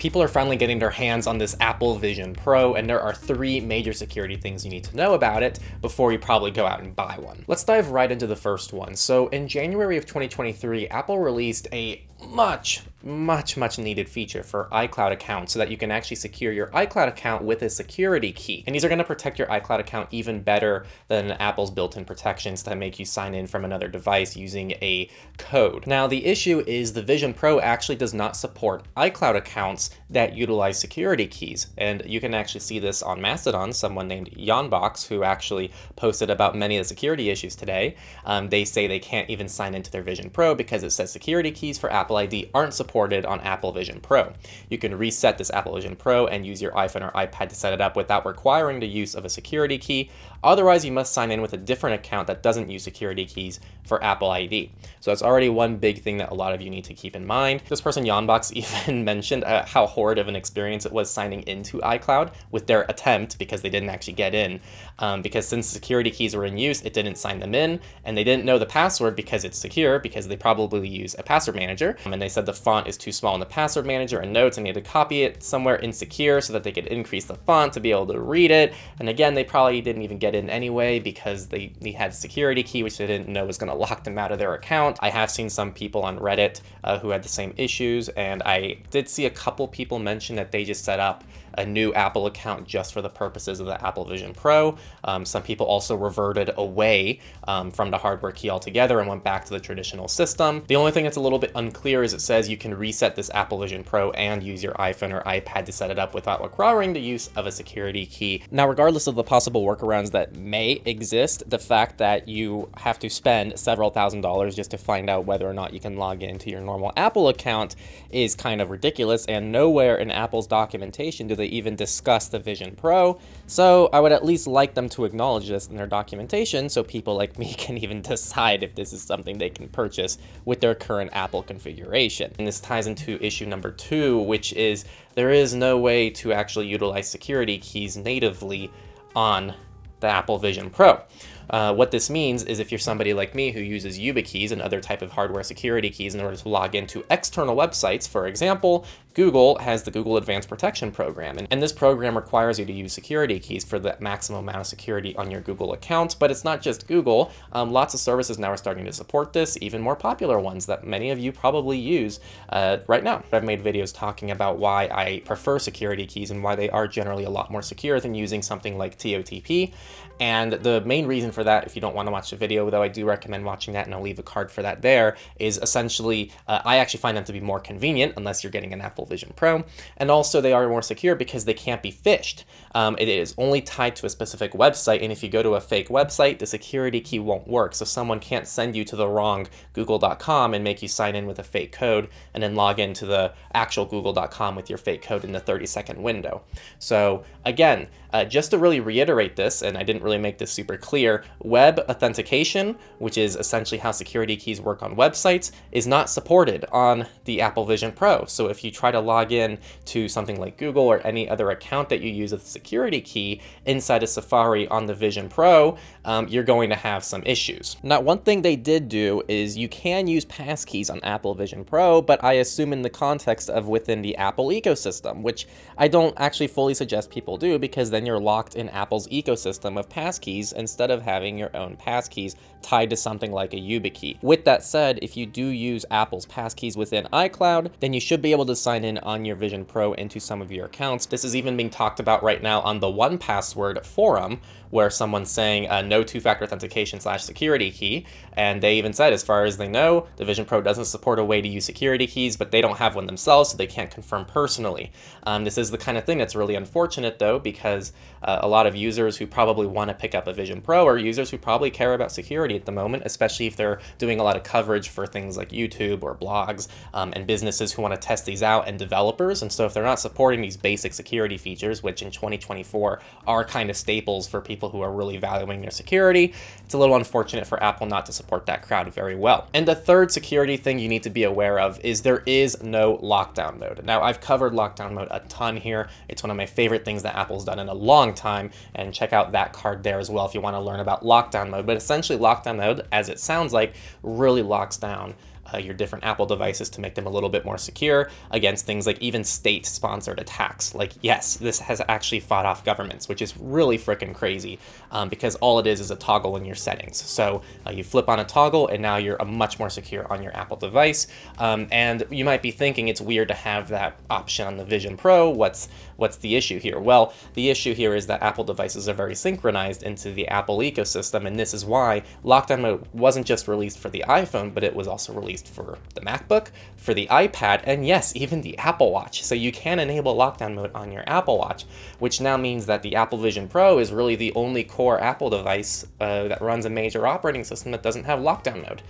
people are finally getting their hands on this Apple Vision Pro, and there are three major security things you need to know about it before you probably go out and buy one. Let's dive right into the first one. So in January of 2023, Apple released a much, much, much needed feature for iCloud accounts so that you can actually secure your iCloud account with a security key. And these are going to protect your iCloud account even better than Apple's built-in protections that make you sign in from another device using a code. Now, the issue is the Vision Pro actually does not support iCloud accounts that utilize security keys. And you can actually see this on Mastodon, someone named Yawnbox, who actually posted about many of the security issues today. Um, they say they can't even sign into their Vision Pro because it says security keys for Apple ID aren't supported on Apple Vision Pro. You can reset this Apple Vision Pro and use your iPhone or iPad to set it up without requiring the use of a security key. Otherwise, you must sign in with a different account that doesn't use security keys for Apple ID. So that's already one big thing that a lot of you need to keep in mind. This person, Yawnbox, even mentioned uh, how horrid of an experience it was signing into iCloud with their attempt because they didn't actually get in. Um, because since security keys were in use, it didn't sign them in, and they didn't know the password because it's secure, because they probably use a password manager. And they said the font is too small in the password manager and notes, and they had to copy it somewhere insecure so that they could increase the font to be able to read it. And again, they probably didn't even get in anyway because they, they had security key, which they didn't know was going to lock them out of their account. I have seen some people on Reddit uh, who had the same issues, and I did see a couple people mention that they just set up a new Apple account just for the purposes of the Apple Vision Pro. Um, some people also reverted away um, from the hardware key altogether and went back to the traditional system. The only thing that's a little bit unclear is it says you can reset this Apple Vision Pro and use your iPhone or iPad to set it up without requiring the use of a security key. Now, regardless of the possible workarounds that may exist, the fact that you have to spend several thousand dollars just to find out whether or not you can log into your normal Apple account is kind of ridiculous and nowhere in Apple's documentation do they even discuss the Vision Pro, so I would at least like them to acknowledge this in their documentation so people like me can even decide if this is something they can purchase with their current Apple configuration. And this ties into issue number two, which is there is no way to actually utilize security keys natively on the Apple Vision Pro. Uh, what this means is if you're somebody like me who uses YubiKeys and other type of hardware security keys in order to log into external websites, for example, Google has the Google Advanced Protection Program, and, and, this program requires you to use security keys for the maximum amount of security on your Google account, but it's not just Google. Um, lots of services now are starting to support this, even more popular ones that many of you probably use uh, right now. I've made videos talking about why I prefer security keys and why they are generally a lot more secure than using something like TOTP, and the main reason for that, if you don't want to watch the video, though I do recommend watching that and I'll leave a card for that there, is essentially, uh, I actually find them to be more convenient unless you're getting an Apple Vision Pro. And also they are more secure because they can't be phished. Um, it is only tied to a specific website. And if you go to a fake website, the security key won't work. So someone can't send you to the wrong google.com and make you sign in with a fake code and then log into the actual google.com with your fake code in the 30 second window. So again, uh, just to really reiterate this, and I didn't really make this super clear, web authentication, which is essentially how security keys work on websites, is not supported on the Apple Vision Pro. So if you try to log in to something like Google or any other account that you use with a security key inside of Safari on the Vision Pro, um, you're going to have some issues. Now, one thing they did do is you can use passkeys on Apple Vision Pro, but I assume in the context of within the Apple ecosystem, which I don't actually fully suggest people do because then you're locked in Apple's ecosystem of passkeys instead of having your own passkeys tied to something like a YubiKey. With that said, if you do use Apple's passkeys within iCloud, then you should be able to sign in on your Vision Pro into some of your accounts. This is even being talked about right now on the 1Password forum, where someone's saying uh, no two-factor authentication slash security key, and they even said, as far as they know, the Vision Pro doesn't support a way to use security keys, but they don't have one themselves, so they can't confirm personally. Um, this is the kind of thing that's really unfortunate, though, because uh, a lot of users who probably want to pick up a Vision Pro are users who probably care about security at the moment, especially if they're doing a lot of coverage for things like YouTube or blogs um, and businesses who want to test these out and developers. And so if they're not supporting these basic security features, which in 2024 are kind of staples for people who are really valuing their security, it's a little unfortunate for Apple not to support that crowd very well. And the third security thing you need to be aware of is there is no lockdown mode. Now, I've covered lockdown mode a ton here. It's one of my favorite things that Apple's done in a long time, and check out that card there as well if you want to learn about lockdown mode. But essentially, lockdown mode, as it sounds like, really locks down uh, your different Apple devices to make them a little bit more secure against things like even state-sponsored attacks. Like, yes, this has actually fought off governments, which is really freaking crazy um, because all it is is a toggle in your settings. So uh, you flip on a toggle and now you're much more secure on your Apple device. Um, and you might be thinking it's weird to have that option on the Vision Pro. What's what's the issue here? Well, the issue here is that Apple devices are very synchronized into the Apple ecosystem, and this is why lockdown mode wasn't just released for the iPhone, but it was also released for the MacBook, for the iPad, and yes, even the Apple Watch. So you can enable lockdown mode on your Apple Watch, which now means that the Apple Vision Pro is really the only core Apple device uh, that runs a major operating system that doesn't have lockdown mode.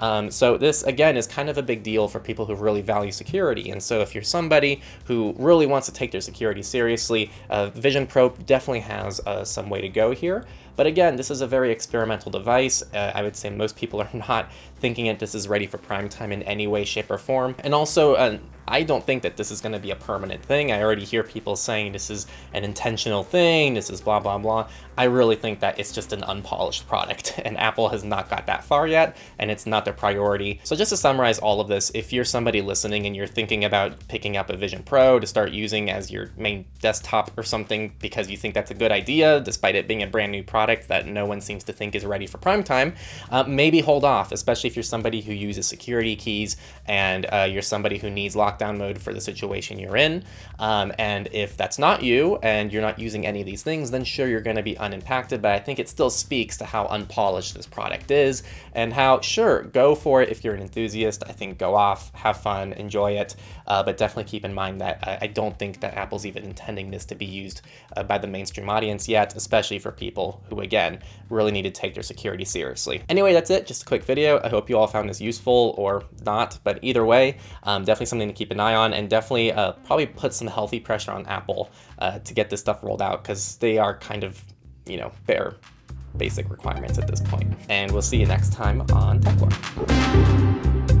Um, so this, again, is kind of a big deal for people who really value security. And so if you're somebody who really wants to take their security seriously, uh, Vision Pro definitely has uh, some way to go here. But again, this is a very experimental device. Uh, I would say most people are not thinking that this is ready for prime time in any way, shape, or form. And also, uh, I don't think that this is going to be a permanent thing. I already hear people saying this is an intentional thing, this is blah, blah, blah. I really think that it's just an unpolished product, and Apple has not got that far yet, and it's not their priority. So just to summarize all of this, if you're somebody listening and you're thinking about picking up a Vision Pro to start using as your main desktop or something because you think that's a good idea, despite it being a brand new product that no one seems to think is ready for prime time, uh, maybe hold off, especially if you're somebody who uses security keys and uh, you're somebody who needs lockdown mode for the situation you're in. Um, and if that's not you and you're not using any of these things, then sure, you're going to be unimpacted. But I think it still speaks to how unpolished this product is and how, sure, go for it if you're an enthusiast. I think go off, have fun, enjoy it. Uh, but definitely keep in mind that I, I, don't think that Apple's even intending this to be used uh, by the mainstream audience yet, especially for people who, again, really need to take their security seriously. Anyway, that's it. Just a quick video. I hope you all found this useful or not, but either way, um, definitely something to keep an eye on and definitely uh, probably put some healthy pressure on Apple uh, to get this stuff rolled out because they are kind of, you know, bare basic requirements at this point. And we'll see you next time on TechLore.